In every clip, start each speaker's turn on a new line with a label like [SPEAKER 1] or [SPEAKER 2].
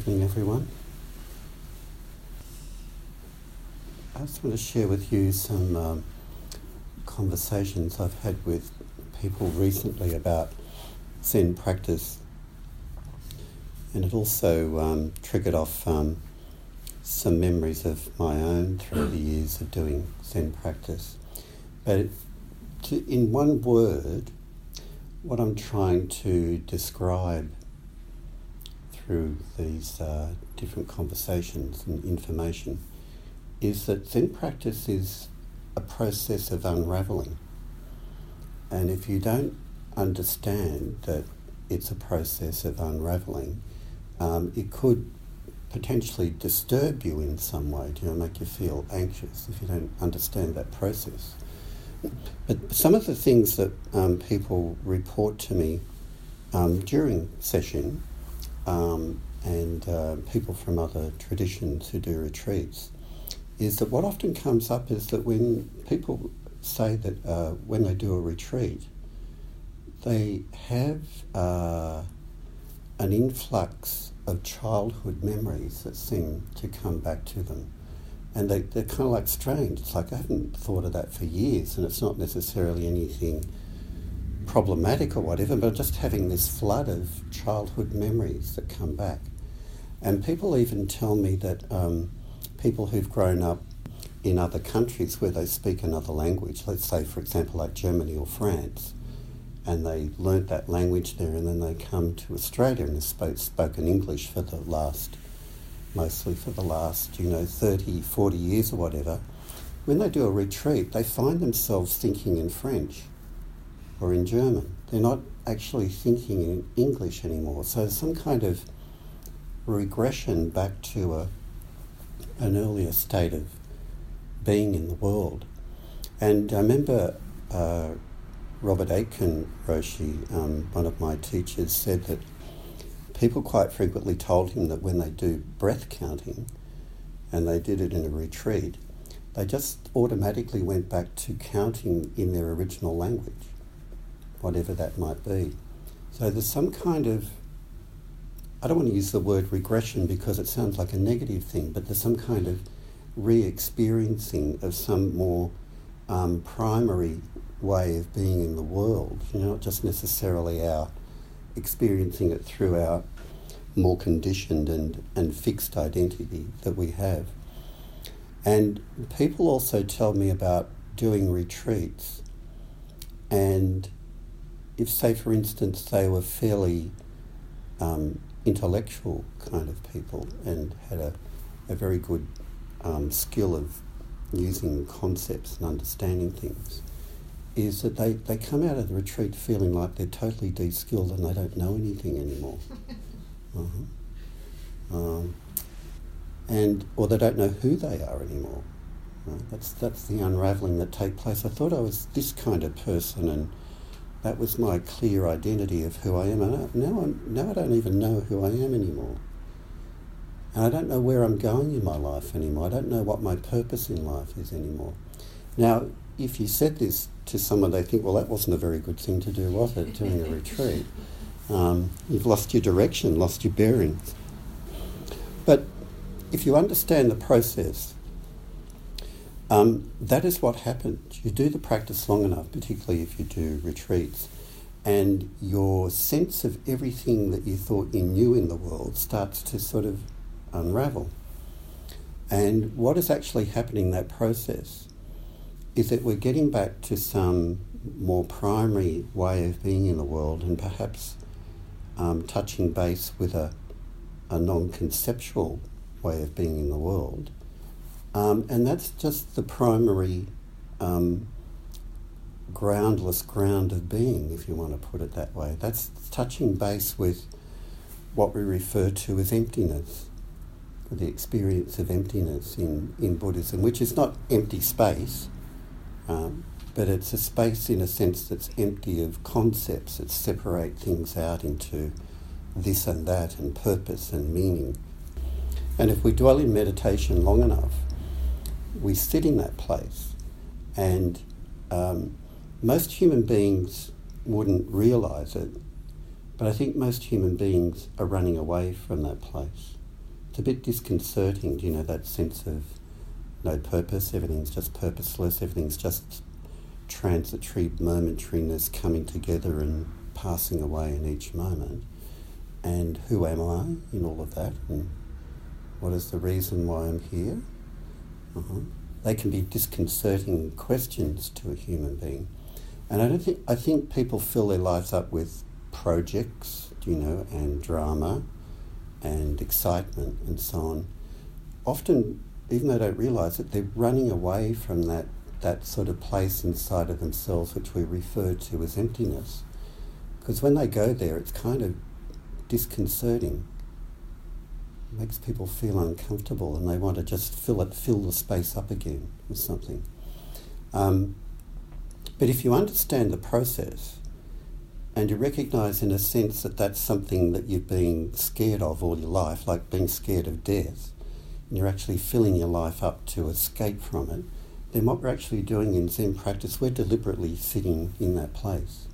[SPEAKER 1] Good evening, everyone. I just want to share with you some um, conversations I've had with people recently about Zen practice, and it also um, triggered off um, some memories of my own through the years of doing Zen practice. But to, in one word, what I'm trying to describe through these uh, different conversations and information is that Zen practice is a process of unraveling. And if you don't understand that it's a process of unraveling, um, it could potentially disturb you in some way, you know, make you feel anxious if you don't understand that process. But some of the things that um, people report to me um, during session um, and uh, people from other traditions who do retreats is that what often comes up is that when people say that uh, when they do a retreat, they have uh, an influx of childhood memories that seem to come back to them. And they, they're kind of like strange. It's like I haven't thought of that for years, and it's not necessarily anything problematic or whatever, but just having this flood of childhood memories that come back. And people even tell me that um, people who've grown up in other countries where they speak another language, let's say, for example, like Germany or France, and they learnt that language there, and then they come to Australia and have spoken English for the last, mostly for the last, you know, 30, 40 years or whatever. When they do a retreat, they find themselves thinking in French or in German. They're not actually thinking in English anymore. So some kind of regression back to a, an earlier state of being in the world. And I remember uh, Robert Aitken Roshi, um, one of my teachers, said that people quite frequently told him that when they do breath counting, and they did it in a retreat, they just automatically went back to counting in their original language whatever that might be. So there's some kind of, I don't want to use the word regression because it sounds like a negative thing, but there's some kind of re experiencing of some more um, primary way of being in the world, you know, not just necessarily our experiencing it through our more conditioned and, and fixed identity that we have. And people also tell me about doing retreats and if, say, for instance, they were fairly um, intellectual kind of people and had a, a very good um, skill of using concepts and understanding things, is that they, they come out of the retreat feeling like they're totally de-skilled and they don't know anything anymore. uh-huh. um, and or they don't know who they are anymore. Right? That's that's the unravelling that takes place. I thought I was this kind of person, and that was my clear identity of who I am. And now, I'm, now I don't even know who I am anymore. And I don't know where I'm going in my life anymore. I don't know what my purpose in life is anymore. Now, if you said this to someone, they think, well, that wasn't a very good thing to do, was it, doing a retreat? Um, you've lost your direction, lost your bearings. But if you understand the process, um, that is what happens. You do the practice long enough, particularly if you do retreats, and your sense of everything that you thought you knew in the world starts to sort of unravel. And what is actually happening in that process is that we're getting back to some more primary way of being in the world and perhaps um, touching base with a, a non conceptual way of being in the world um, and that's just the primary um, groundless ground of being, if you want to put it that way. That's touching base with what we refer to as emptiness, the experience of emptiness in, in Buddhism, which is not empty space, um, but it's a space in a sense that's empty of concepts that separate things out into this and that and purpose and meaning. And if we dwell in meditation long enough, we sit in that place, and um, most human beings wouldn't realize it, but I think most human beings are running away from that place. it's a bit disconcerting, you know, that sense of no purpose, everything's just purposeless, everything's just transitory momentariness coming together and passing away in each moment. And who am I in all of that? And what is the reason why I'm here? Uh-huh. They can be disconcerting questions to a human being. And I don't think I think people fill their lives up with projects, you know, and drama and excitement and so on. Often, even though they don't realise it, they're running away from that, that sort of place inside of themselves which we refer to as emptiness. Because when they go there, it's kind of disconcerting. Makes people feel uncomfortable and they want to just fill it, fill the space up again with something. Um, but if you understand the process, and you recognize in a sense that that's something that you've been scared of all your life, like being scared of death, and you're actually filling your life up to escape from it, then what we're actually doing in Zen practice, we're deliberately sitting in that place.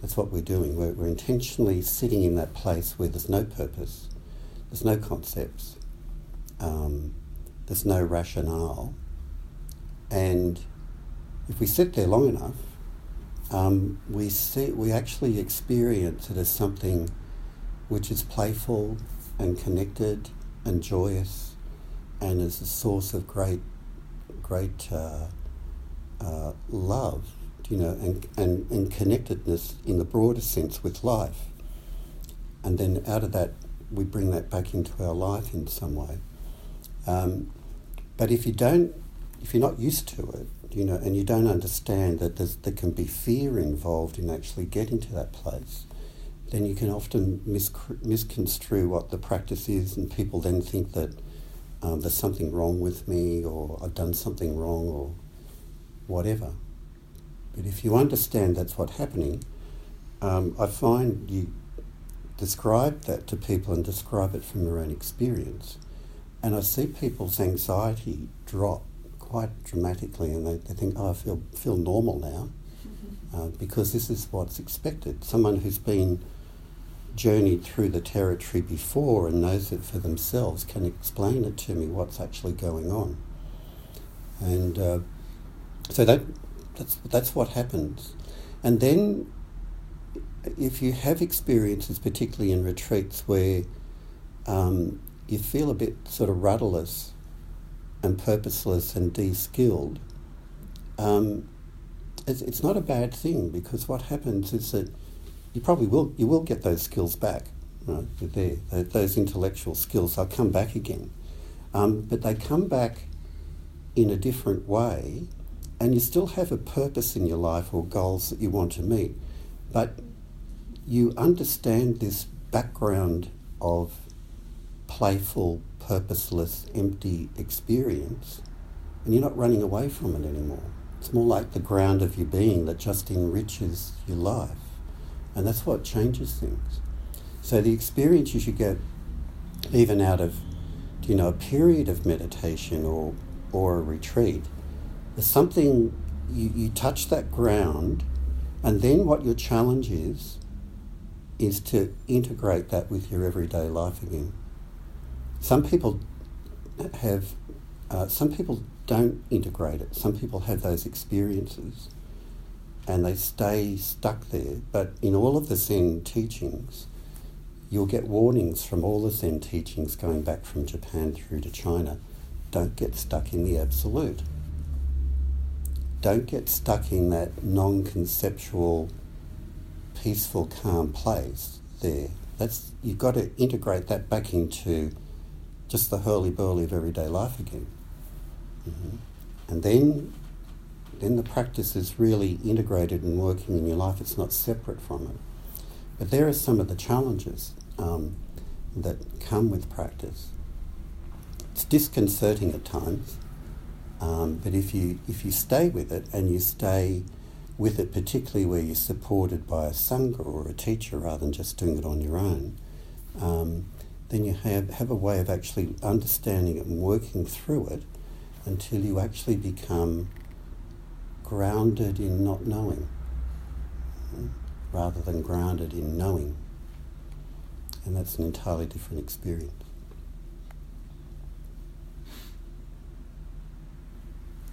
[SPEAKER 1] That's what we're doing. We're, we're intentionally sitting in that place where there's no purpose, there's no concepts, um, there's no rationale. And if we sit there long enough, um, we see we actually experience it as something which is playful and connected and joyous, and is a source of great, great uh, uh, love, you know, and, and, and connectedness in the broader sense with life. And then out of that, we bring that back into our life in some way. Um, but if you don't, if you're not used to it, you know, and you don't understand that there can be fear involved in actually getting to that place, then you can often misconstrue what the practice is, and people then think that um, there's something wrong with me, or I've done something wrong, or whatever. But if you understand that's what's happening, um, I find you describe that to people and describe it from your own experience, and I see people's anxiety drop quite dramatically, and they, they think, oh, I feel, feel normal now, uh, because this is what's expected. Someone who's been journeyed through the territory before and knows it for themselves can explain it to me what's actually going on. And uh, so that, that's, that's what happens. And then if you have experiences, particularly in retreats, where um, you feel a bit sort of rudderless and purposeless and de-skilled, um, it's, it's not a bad thing because what happens is that you probably will you will get those skills back. Right, they're there. Those intellectual skills, they'll come back again, um, but they come back in a different way, and you still have a purpose in your life or goals that you want to meet, but you understand this background of playful purposeless, empty experience, and you're not running away from it anymore. It's more like the ground of your being that just enriches your life. And that's what changes things. So the experiences you get, even out of, you know, a period of meditation or, or a retreat, is something you, you touch that ground, and then what your challenge is, is to integrate that with your everyday life again. Some people have, uh, some people don't integrate it. Some people have those experiences and they stay stuck there. But in all of the Zen teachings, you'll get warnings from all the Zen teachings going back from Japan through to China. Don't get stuck in the absolute. Don't get stuck in that non conceptual, peaceful, calm place there. That's, you've got to integrate that back into just the hurly-burly of everyday life again. Mm-hmm. And then, then the practice is really integrated and working in your life. It's not separate from it. But there are some of the challenges um, that come with practice. It's disconcerting at times, um, but if you if you stay with it and you stay with it, particularly where you're supported by a sangha or a teacher rather than just doing it on your own, um, then you have, have a way of actually understanding it and working through it until you actually become grounded in not knowing rather than grounded in knowing. And that's an entirely different experience.